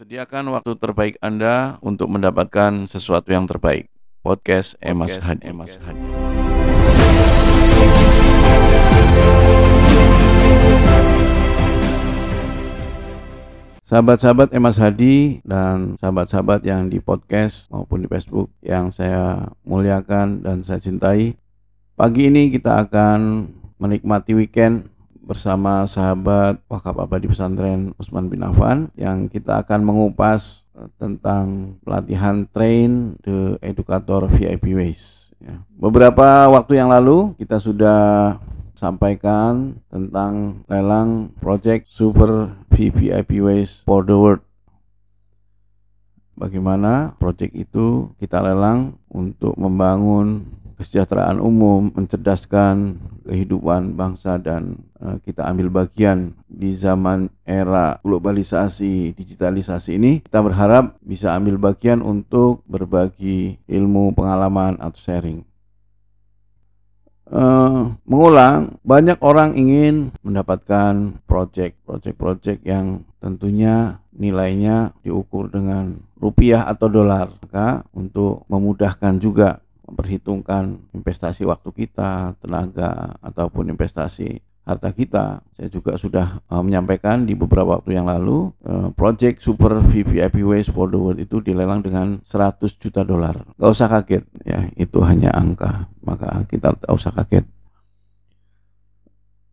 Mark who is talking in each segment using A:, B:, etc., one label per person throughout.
A: Sediakan waktu terbaik Anda untuk mendapatkan sesuatu yang terbaik. Podcast Emas Hadi. Emas Hadi. Sahabat-sahabat Emas Hadi dan sahabat-sahabat yang di podcast maupun di Facebook yang saya muliakan dan saya cintai. Pagi ini kita akan menikmati weekend bersama sahabat wakaf abadi pesantren Usman bin Affan yang kita akan mengupas eh, tentang pelatihan train the educator VIP ways. Ya. Beberapa waktu yang lalu kita sudah sampaikan tentang lelang project Super VVIP Ways for the World. Bagaimana project itu kita lelang untuk membangun kesejahteraan umum, mencerdaskan kehidupan bangsa dan uh, kita ambil bagian di zaman era globalisasi, digitalisasi ini, kita berharap bisa ambil bagian untuk berbagi ilmu, pengalaman atau sharing. Uh, mengulang, banyak orang ingin mendapatkan project, project-project yang tentunya nilainya diukur dengan rupiah atau dolar. Maka untuk memudahkan juga memperhitungkan investasi waktu kita, tenaga ataupun investasi harta kita. Saya juga sudah uh, menyampaikan di beberapa waktu yang lalu, uh, project Super VVIP Waste for the World itu dilelang dengan 100 juta dolar. Gak usah kaget, ya itu hanya angka, maka kita tak usah kaget.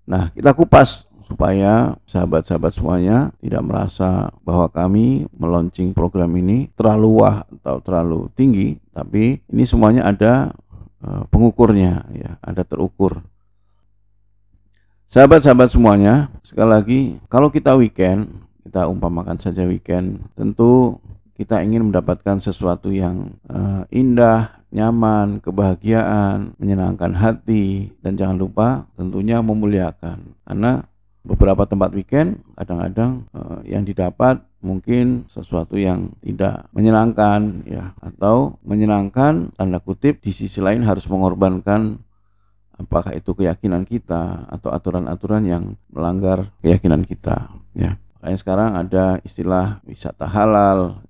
A: Nah, kita kupas supaya sahabat-sahabat semuanya tidak merasa bahwa kami meluncing program ini terlalu wah atau terlalu tinggi, tapi ini semuanya ada uh, pengukurnya ya, ada terukur. Sahabat-sahabat semuanya, sekali lagi kalau kita weekend, kita umpamakan saja weekend, tentu kita ingin mendapatkan sesuatu yang uh, indah, nyaman, kebahagiaan, menyenangkan hati, dan jangan lupa tentunya memuliakan. Karena beberapa tempat weekend kadang-kadang uh, yang didapat mungkin sesuatu yang tidak menyenangkan ya. Atau menyenangkan tanda kutip di sisi lain harus mengorbankan apakah itu keyakinan kita atau aturan-aturan yang melanggar keyakinan kita ya. Makanya sekarang ada istilah wisata halal.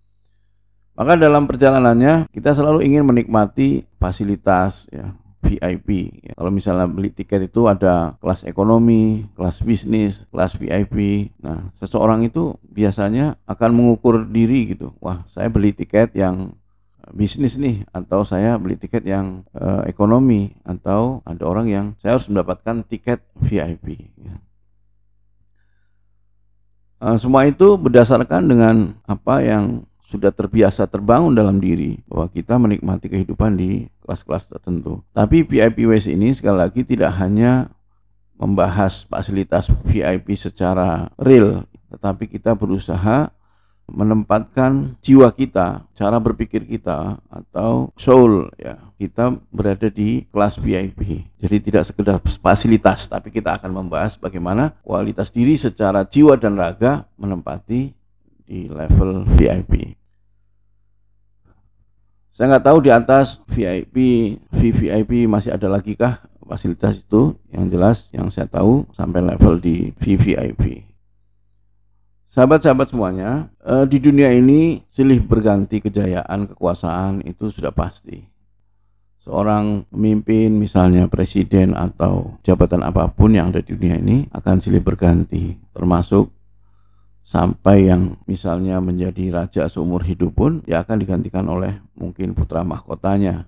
A: Maka dalam perjalanannya kita selalu ingin menikmati fasilitas ya VIP. Ya, kalau misalnya beli tiket itu ada kelas ekonomi, kelas bisnis, kelas VIP. Nah, seseorang itu biasanya akan mengukur diri gitu. Wah, saya beli tiket yang bisnis nih atau saya beli tiket yang uh, ekonomi atau ada orang yang saya harus mendapatkan tiket VIP. Ya. Uh, semua itu berdasarkan dengan apa yang sudah terbiasa terbangun dalam diri bahwa kita menikmati kehidupan di kelas-kelas tertentu. Tapi VIP Waste ini sekali lagi tidak hanya membahas fasilitas VIP secara real, tetapi kita berusaha menempatkan jiwa kita, cara berpikir kita atau soul ya. Kita berada di kelas VIP. Jadi tidak sekedar fasilitas, tapi kita akan membahas bagaimana kualitas diri secara jiwa dan raga menempati di level VIP. Saya nggak tahu di atas VIP, VVIP masih ada lagi kah fasilitas itu? Yang jelas yang saya tahu sampai level di VVIP. Sahabat-sahabat semuanya, eh, di dunia ini silih berganti kejayaan, kekuasaan itu sudah pasti. Seorang pemimpin misalnya presiden atau jabatan apa pun yang ada di dunia ini akan silih berganti, termasuk sampai yang misalnya menjadi raja seumur hidup pun ya akan digantikan oleh mungkin putra mahkotanya.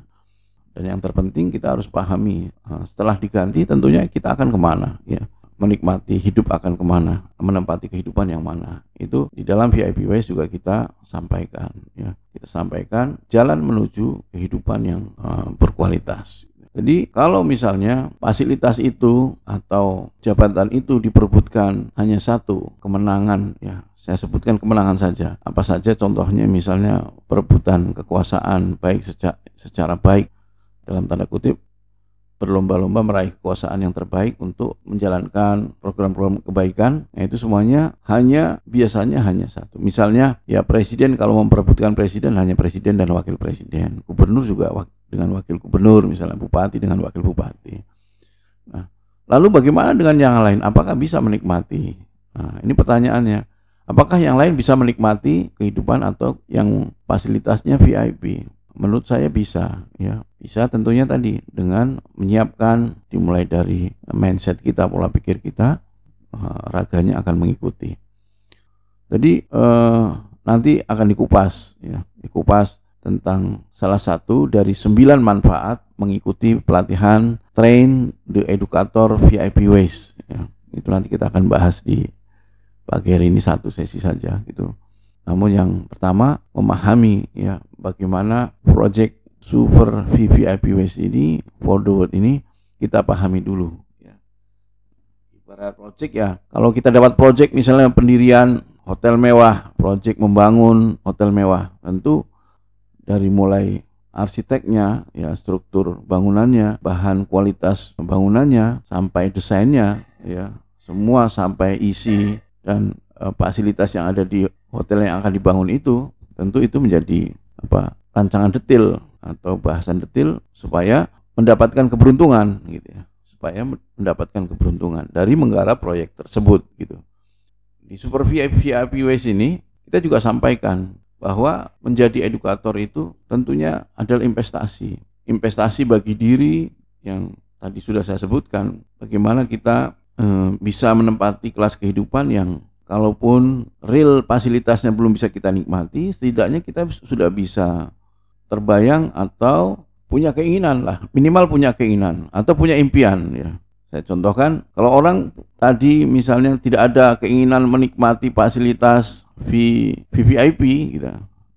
A: Dan yang terpenting kita harus pahami eh, setelah diganti tentunya kita akan ke mana ya. Menikmati hidup akan ke mana menempati kehidupan yang mana. Itu di dalam VIP Wise juga kita sampaikan ya. Kita sampaikan jalan menuju kehidupan yang uh, berkualitas jadi kalau misalnya fasilitas itu atau jabatan itu diperbutkan hanya satu kemenangan ya saya sebutkan kemenangan saja apa saja contohnya misalnya perebutan kekuasaan baik secara, secara baik dalam tanda kutip berlomba-lomba meraih kekuasaan yang terbaik untuk menjalankan program-program kebaikan. Nah, itu semuanya hanya biasanya hanya satu. Misalnya ya presiden kalau memperebutkan presiden hanya presiden dan wakil presiden. Gubernur juga dengan wakil gubernur, misalnya bupati dengan wakil bupati. Nah, lalu bagaimana dengan yang lain? Apakah bisa menikmati? Nah, ini pertanyaannya. Apakah yang lain bisa menikmati kehidupan atau yang fasilitasnya VIP? Menurut saya bisa, ya. Bisa tentunya tadi dengan menyiapkan dimulai dari mindset kita, pola pikir kita, eh, raganya akan mengikuti. Jadi eh, nanti akan dikupas, ya, dikupas tentang salah satu dari sembilan manfaat mengikuti pelatihan train the educator VIP ways. Ya, itu nanti kita akan bahas di pagi hari ini satu sesi saja gitu. Namun yang pertama memahami ya bagaimana project Super VVIP West ini for the world ini kita pahami dulu ya. Ibarat project ya, kalau kita dapat project misalnya pendirian hotel mewah, project membangun hotel mewah, tentu dari mulai arsiteknya, ya struktur bangunannya, bahan kualitas bangunannya, sampai desainnya, ya semua sampai isi dan uh, fasilitas yang ada di hotel yang akan dibangun itu tentu itu menjadi apa rancangan detail atau bahasan detail supaya mendapatkan keberuntungan gitu ya. Supaya mendapatkan keberuntungan dari menggarap proyek tersebut gitu. Di Super VIP VIP ini kita juga sampaikan bahwa menjadi edukator itu tentunya adalah investasi investasi bagi diri yang tadi sudah saya sebutkan bagaimana kita Eh, bisa menempati kelas kehidupan yang kalaupun real fasilitasnya belum bisa kita nikmati, setidaknya kita sudah bisa terbayang atau punya keinginan lah, minimal punya keinginan atau punya impian ya. Saya contohkan, kalau orang tadi misalnya tidak ada keinginan menikmati fasilitas VVIP gitu.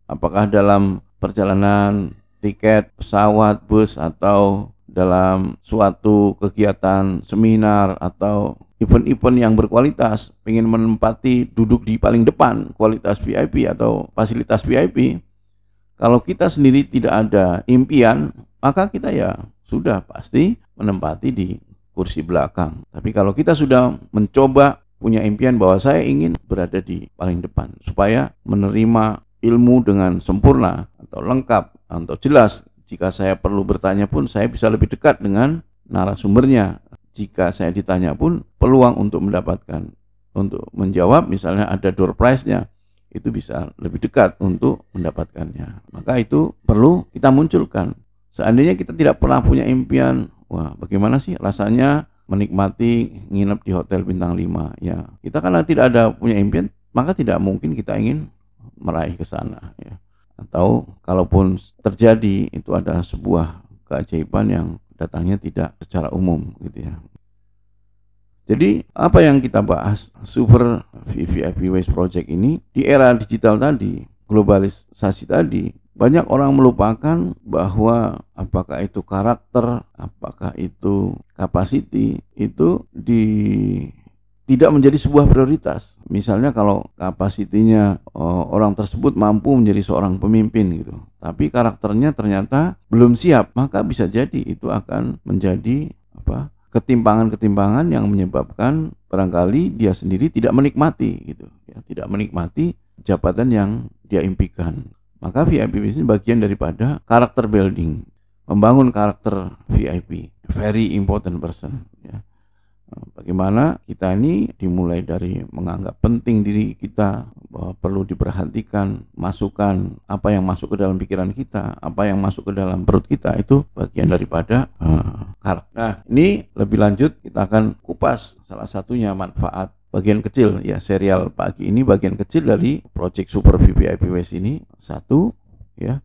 A: Apakah dalam perjalanan tiket pesawat, bus atau dalam suatu kegiatan seminar atau event-event yang berkualitas, ingin menempati duduk di paling depan kualitas VIP atau fasilitas VIP, kalau kita sendiri tidak ada impian, maka kita ya sudah pasti menempati di kursi belakang. Tapi kalau kita sudah mencoba punya impian bahwa saya ingin berada di paling depan supaya menerima ilmu dengan sempurna atau lengkap atau jelas jika saya perlu bertanya pun saya bisa lebih dekat dengan narasumbernya. Jika saya ditanya pun peluang untuk mendapatkan untuk menjawab misalnya ada door prize-nya itu bisa lebih dekat untuk mendapatkannya. Maka itu perlu kita munculkan. Seandainya kita tidak pernah punya impian, wah bagaimana sih rasanya menikmati nginep di hotel bintang 5 ya. Kita karena tidak ada punya impian, maka tidak mungkin kita ingin meraih ke sana ya atau kalaupun terjadi itu ada sebuah keajaiban yang datangnya tidak secara umum gitu ya. Jadi apa yang kita bahas Super VVIP Waste Project ini di era digital tadi, globalisasi tadi, banyak orang melupakan bahwa apakah itu karakter, apakah itu capacity itu di tidak menjadi sebuah prioritas. Misalnya kalau kapasitinya oh, orang tersebut mampu menjadi seorang pemimpin gitu, tapi karakternya ternyata belum siap, maka bisa jadi itu akan menjadi apa? ketimpangan-ketimpangan yang menyebabkan barangkali dia sendiri tidak menikmati gitu, ya, tidak menikmati jabatan yang dia impikan. Maka VIP ini bagian daripada karakter building, membangun karakter VIP, very important person ya Bagaimana kita ini dimulai dari menganggap penting diri kita bahwa perlu diperhatikan masukan apa yang masuk ke dalam pikiran kita, apa yang masuk ke dalam perut kita itu bagian daripada uh, karakter. Nah, ini lebih lanjut kita akan kupas salah satunya manfaat bagian kecil ya serial pagi ini bagian kecil dari project Super VVIP West ini satu ya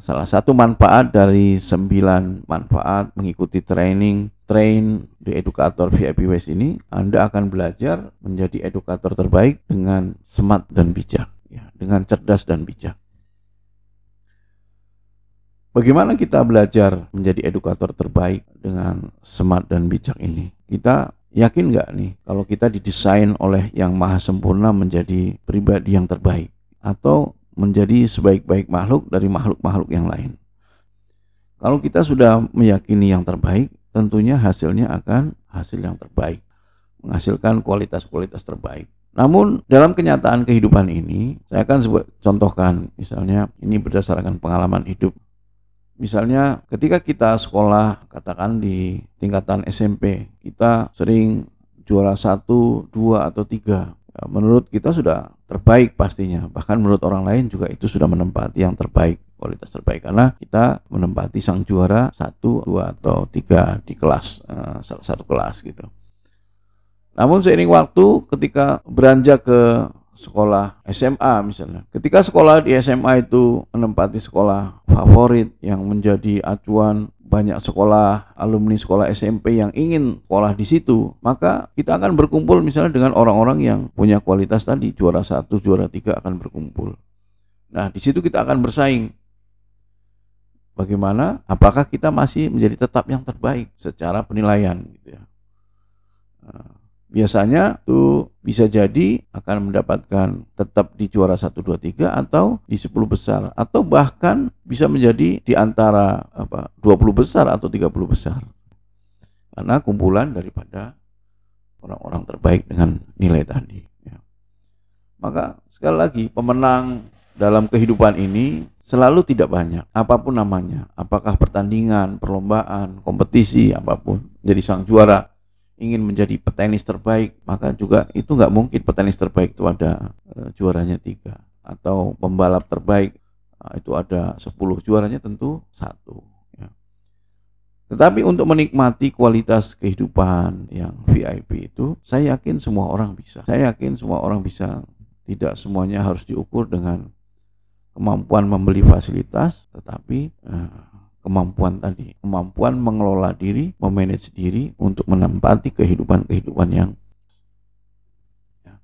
A: salah satu manfaat dari sembilan manfaat mengikuti training train di edukator VIP West ini, Anda akan belajar menjadi edukator terbaik dengan smart dan bijak, ya, dengan cerdas dan bijak. Bagaimana kita belajar menjadi edukator terbaik dengan smart dan bijak ini? Kita yakin nggak nih kalau kita didesain oleh yang maha sempurna menjadi pribadi yang terbaik atau menjadi sebaik-baik makhluk dari makhluk-makhluk yang lain? Kalau kita sudah meyakini yang terbaik, tentunya hasilnya akan hasil yang terbaik, menghasilkan kualitas-kualitas terbaik. Namun dalam kenyataan kehidupan ini, saya akan contohkan misalnya ini berdasarkan pengalaman hidup. Misalnya ketika kita sekolah katakan di tingkatan SMP, kita sering juara satu, dua atau tiga Ya, menurut kita sudah terbaik pastinya. Bahkan menurut orang lain juga itu sudah menempati yang terbaik, kualitas terbaik. Karena kita menempati sang juara satu, dua, atau tiga di kelas, uh, salah satu kelas gitu. Namun seiring waktu ketika beranjak ke sekolah SMA misalnya. Ketika sekolah di SMA itu menempati sekolah favorit yang menjadi acuan banyak sekolah alumni sekolah SMP yang ingin sekolah di situ, maka kita akan berkumpul misalnya dengan orang-orang yang punya kualitas tadi juara satu, juara tiga akan berkumpul. Nah di situ kita akan bersaing. Bagaimana? Apakah kita masih menjadi tetap yang terbaik secara penilaian? Gitu ya. Nah, biasanya itu bisa jadi akan mendapatkan tetap di juara 1 2 3 atau di 10 besar atau bahkan bisa menjadi di antara apa 20 besar atau 30 besar. Karena kumpulan daripada orang-orang terbaik dengan nilai tadi ya. Maka sekali lagi pemenang dalam kehidupan ini selalu tidak banyak apa pun namanya apakah pertandingan perlombaan kompetisi apa pun jadi sang juara ingin menjadi petenis terbaik, maka juga itu nggak mungkin petenis terbaik itu ada e, juaranya tiga atau pembalap terbaik nah, itu ada sepuluh juaranya tentu satu. Ya. Tetapi untuk menikmati kualitas kehidupan yang VIP itu, saya yakin semua orang bisa. Saya yakin semua orang bisa. Tidak semuanya harus diukur dengan kemampuan membeli fasilitas, tetapi uh, kemampuan tadi, kemampuan mengelola diri, memanage diri untuk menempati kehidupan-kehidupan yang ya.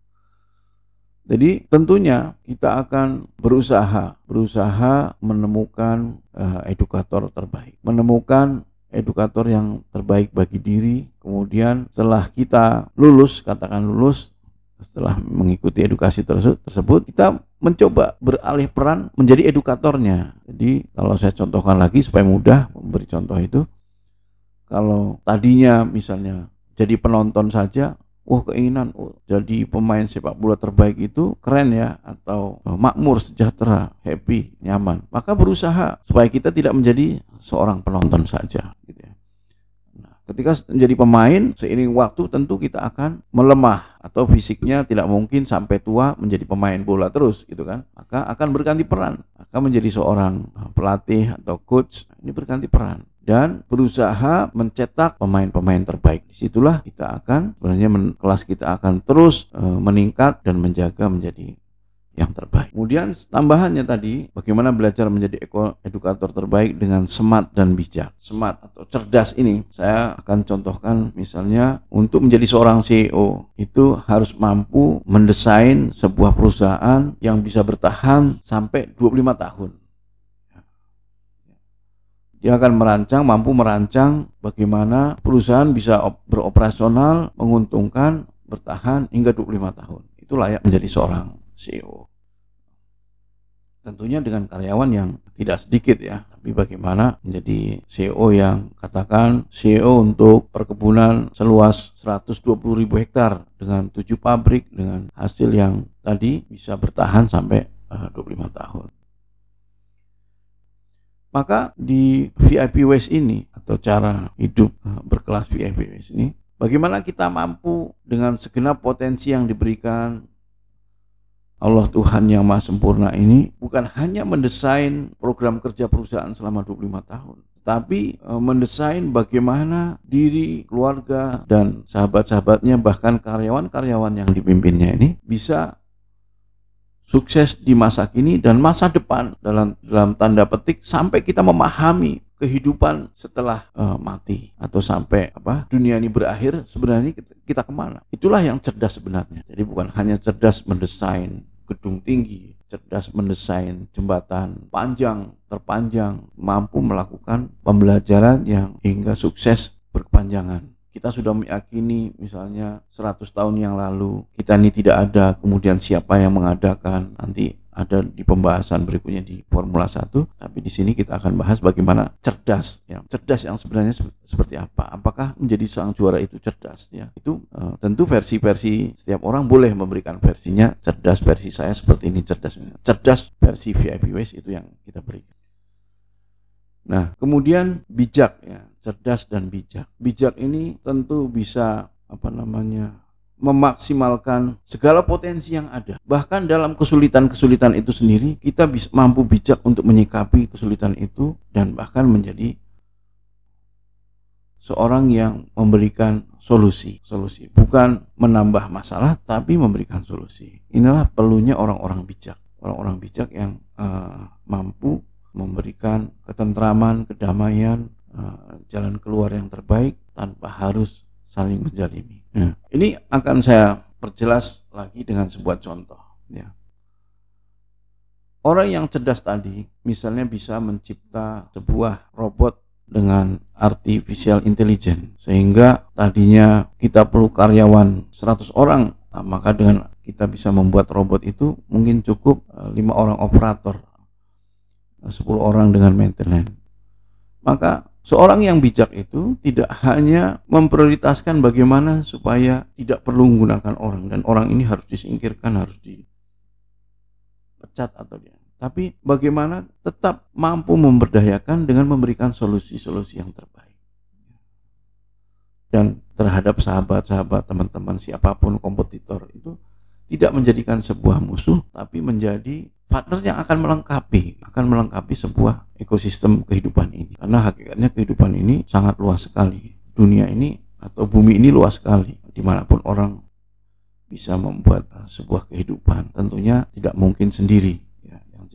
A: jadi tentunya kita akan berusaha, berusaha menemukan uh, edukator terbaik, menemukan edukator yang terbaik bagi diri. Kemudian setelah kita lulus, katakan lulus, setelah mengikuti edukasi tersebut kita mencoba beralih peran menjadi edukatornya. Jadi kalau saya contohkan lagi supaya mudah memberi contoh itu, kalau tadinya misalnya jadi penonton saja, wah keinginan oh, jadi pemain sepak bola terbaik itu keren ya atau oh, makmur, sejahtera, happy, nyaman. Maka berusaha supaya kita tidak menjadi seorang penonton saja. Ketika menjadi pemain, seiring waktu tentu kita akan melemah atau fisiknya tidak mungkin sampai tua menjadi pemain bola terus gitu kan. Maka akan berganti peran, akan menjadi seorang uh, pelatih atau coach. Ini berganti peran dan berusaha mencetak pemain-pemain terbaik. Di situlah kita akan sebenarnya kelas kita akan terus uh, meningkat dan menjaga menjadi yang terbaik. Kemudian tambahannya tadi, bagaimana belajar menjadi edukator terbaik dengan smart dan bijak. Smart atau cerdas ini saya akan contohkan misalnya untuk menjadi seorang CEO itu harus mampu mendesain sebuah perusahaan yang bisa bertahan sampai 25 tahun. Dia akan merancang, mampu merancang bagaimana perusahaan bisa beroperasional, menguntungkan, bertahan hingga 25 tahun. Itu layak menjadi seorang CEO. Tentunya dengan karyawan yang tidak sedikit ya, tapi bagaimana menjadi CEO yang katakan CEO untuk perkebunan seluas 120 ribu hektar dengan tujuh pabrik dengan hasil yang tadi bisa bertahan sampai 25 eh, tahun. Maka di VIP Waste ini atau cara hidup eh, berkelas VIP Waste ini, bagaimana kita mampu dengan segenap potensi yang diberikan Allah Tuhan yang Maha Sempurna ini bukan hanya mendesain program kerja perusahaan selama 25 tahun, tapi e, mendesain bagaimana diri, keluarga, dan sahabat-sahabatnya bahkan karyawan-karyawan yang dipimpinnya ini bisa sukses di masa kini dan masa depan dalam dalam tanda petik sampai kita memahami kehidupan setelah uh, mati atau sampai apa dunia ini berakhir sebenarnya kita, kita ke mana? Itulah yang cerdas sebenarnya. Jadi bukan hanya cerdas mendesain gedung tinggi cerdas mendesain jembatan panjang terpanjang mampu melakukan pembelajaran yang hingga sukses berkepanjangan kita sudah meyakini misalnya 100 tahun yang lalu kita ini tidak ada kemudian siapa yang mengadakan? Nanti ada di pembahasan berikutnya di Formula 1 tapi di sini kita akan bahas bagaimana cerdas ya. Cerdas yang sebenarnya seperti apa? Apakah menjadi sang juara itu cerdas ya? Itu uh, tentu versi-versi setiap orang boleh memberikan versinya. Cerdas versi saya seperti ini cerdas. Cerdas versi VIP itu yang kita berikan nah kemudian bijak ya cerdas dan bijak bijak ini tentu bisa apa namanya memaksimalkan segala potensi yang ada. Bahkan dalam kesulitan-kesulitan itu sendiri, kita bisa mampu bijak untuk menyikapi kesulitan itu dan bahkan menjadi seorang yang memberikan solusi, solusi bukan menambah masalah tapi memberikan solusi. Inilah perlunya orang-orang bijak, orang-orang bijak yang uh, mampu memberikan ketentraman, kedamaian, uh, jalan keluar yang terbaik tanpa harus saling menjalimi. Nah, ini akan saya perjelas lagi dengan sebuah contoh. Ya. Orang yang cerdas tadi, misalnya bisa mencipta sebuah robot dengan artificial intelligence sehingga tadinya kita perlu karyawan 100 orang maka dengan kita bisa membuat robot itu mungkin cukup eh, lima orang operator 10 orang dengan maintenance maka seorang yang bijak itu tidak hanya memprioritaskan bagaimana supaya tidak perlu menggunakan orang dan orang ini harus disingkirkan harus dipecat atau dia tapi bagaimana tetap mampu memberdayakan dengan memberikan solusi-solusi yang terbaik. Dan terhadap sahabat-sahabat teman-teman siapa pun kompetitor itu tidak menjadikan sebuah musuh tapi menjadi partner yang akan melengkapi akan melengkapi sebuah ekosistem kehidupan ini karena hakikatnya kehidupan ini sangat luas sekali dunia ini atau bumi ini luas sekali di mana pun orang bisa membuat uh, sebuah kehidupan tentunya tidak mungkin sendiri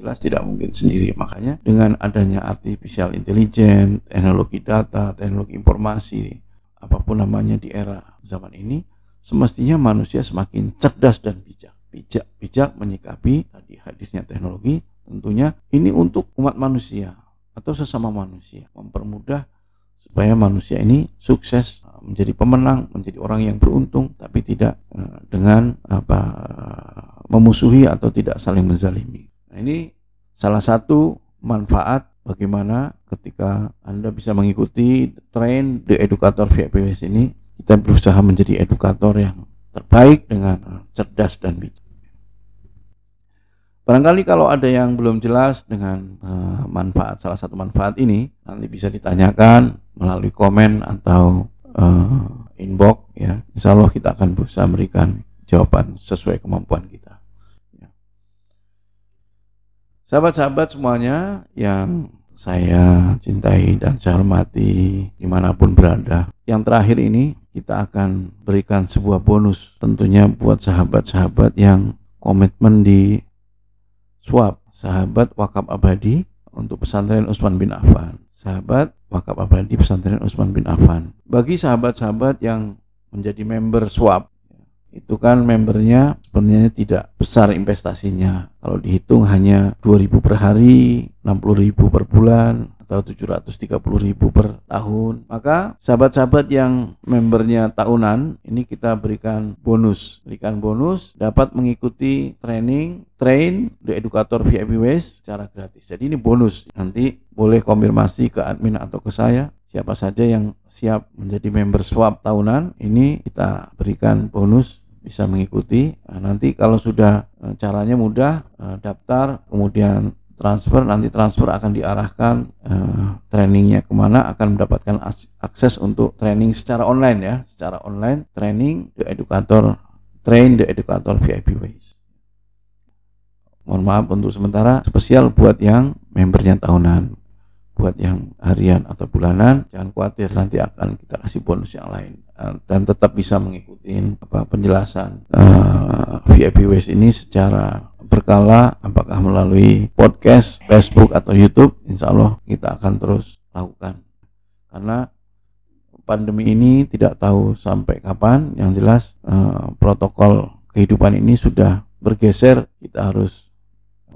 A: jelas tidak mungkin sendiri. Makanya dengan adanya artificial intelligence, teknologi data, teknologi informasi, apa pun namanya di era zaman ini, semestinya manusia semakin cerdas dan bijak. Bijak, bijak menyikapi tadi hadirnya teknologi. Tentunya ini untuk umat manusia atau sesama manusia, mempermudah supaya manusia ini sukses menjadi pemenang, menjadi orang yang beruntung, tapi tidak eh, dengan apa memusuhi atau tidak saling menzalimi. Nah, ini salah satu manfaat bagaimana ketika Anda bisa mengikuti train The Educator VIPWS ini, kita berusaha menjadi edukator yang terbaik dengan eh, cerdas dan bijak. Barangkali kalau ada yang belum jelas dengan uh, manfaat salah satu manfaat ini, nanti bisa ditanyakan melalui komen atau uh, inbox ya. Insya Allah kita akan berusaha memberikan jawaban sesuai kemampuan kita. Sahabat-sahabat semuanya yang saya cintai dan saya hormati di mana pun berada. Yang terakhir ini kita akan berikan sebuah bonus tentunya buat sahabat-sahabat yang komitmen di swap sahabat wakaf abadi untuk pesantren Usman bin Affan. Sahabat wakaf abadi pesantren Usman bin Affan. Bagi sahabat-sahabat yang menjadi member swap itu kan membernya sebenarnya tidak besar investasinya. Kalau dihitung hanya 2000 per hari, 60.000 per bulan, atau 730 ribu per tahun. Maka sahabat-sahabat yang membernya tahunan ini kita berikan bonus. Berikan bonus dapat mengikuti training train the educator VIP Ways secara gratis. Jadi ini bonus. Nanti boleh konfirmasi ke admin atau ke saya. Siapa saja yang siap menjadi member swap tahunan ini kita berikan bonus bisa mengikuti. Nah, nanti kalau sudah eh, caranya mudah, eh, daftar, kemudian transfer, nanti transfer akan diarahkan eh, trainingnya ke mana, akan mendapatkan akses untuk training secara online ya, secara online training the educator, train the educator VIP ways. Mohon maaf untuk sementara spesial buat yang membernya tahunan buat yang harian atau bulanan jangan khawatir nanti akan kita kasih bonus yang lain uh, dan tetap bisa mengikuti apa penjelasan uh, VIP Waste ini secara berkala apakah melalui podcast, Facebook atau YouTube insya Allah kita akan terus lakukan karena pandemi ini tidak tahu sampai kapan yang jelas uh, protokol kehidupan ini sudah bergeser kita harus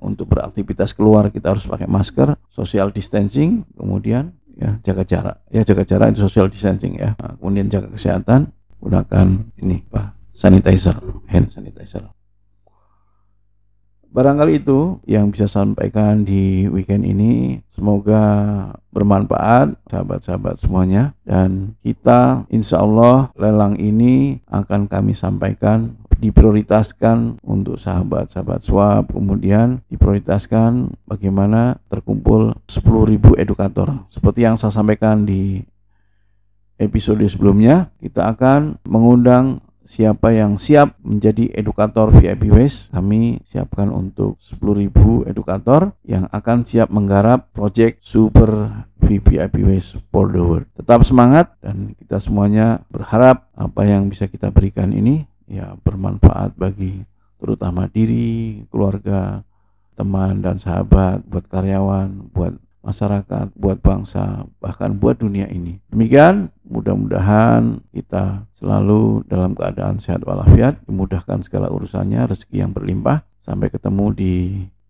A: untuk beraktivitas keluar kita harus pakai masker, social distancing, kemudian ya jaga jarak. Ya jaga jarak itu social distancing ya. Nah, kemudian jaga kesehatan, gunakan ini Pak sanitizer, hand sanitizer. Barangkali itu yang bisa sampaikan di weekend ini. Semoga bermanfaat sahabat-sahabat semuanya. Dan kita insya Allah lelang ini akan kami sampaikan diprioritaskan untuk sahabat-sahabat swab kemudian diprioritaskan bagaimana terkumpul 10.000 edukator. Seperti yang saya sampaikan di episode sebelumnya kita akan mengundang siapa yang siap menjadi edukator VIP Waste, kami siapkan untuk 10.000 edukator yang akan siap menggarap proyek Super VIP Waste for the World. Tetap semangat dan kita semuanya berharap apa yang bisa kita berikan ini ya bermanfaat bagi terutama diri, keluarga, teman dan sahabat, buat karyawan, buat masyarakat, buat bangsa, bahkan buat dunia ini. Demikian, mudah-mudahan kita selalu dalam keadaan sehat walafiat, dimudahkan segala urusannya, rezeki yang berlimpah. Sampai ketemu di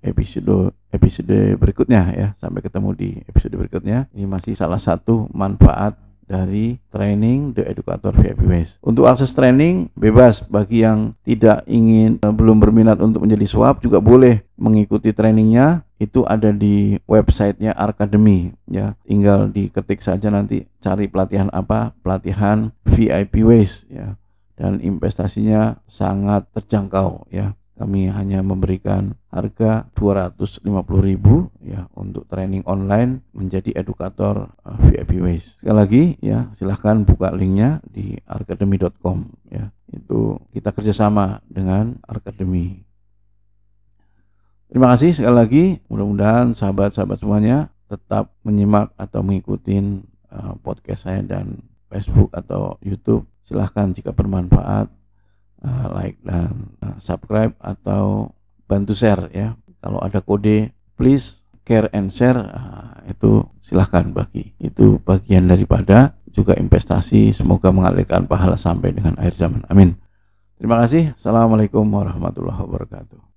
A: episode episode berikutnya ya. Sampai ketemu di episode berikutnya. Ini masih salah satu manfaat dari training The Educator VIP Ways. Untuk akses training bebas bagi yang tidak ingin eh, belum berminat untuk menjadi swab juga boleh mengikuti trainingnya itu ada di websitenya Academy ya. Tinggal diketik saja nanti cari pelatihan apa? Pelatihan VIP Ways ya. Dan investasinya sangat terjangkau ya. Kami hanya memberikan harga 250.000 ya untuk training online menjadi edukator uh, VIP Ways. Sekali lagi ya silahkan buka linknya di arkademi.com ya. Itu kita kerjasama dengan Arkademi. Terima kasih sekali lagi. Mudah-mudahan sahabat-sahabat semuanya tetap menyimak atau mengikuti uh, podcast saya dan Facebook atau YouTube. Silahkan jika bermanfaat uh, like dan uh, subscribe atau bantu share ya. Kalau ada kode please care and share itu silahkan bagi. Itu bagian daripada juga investasi semoga mengalirkan pahala sampai dengan akhir zaman. Amin. Terima kasih. Assalamualaikum warahmatullahi wabarakatuh.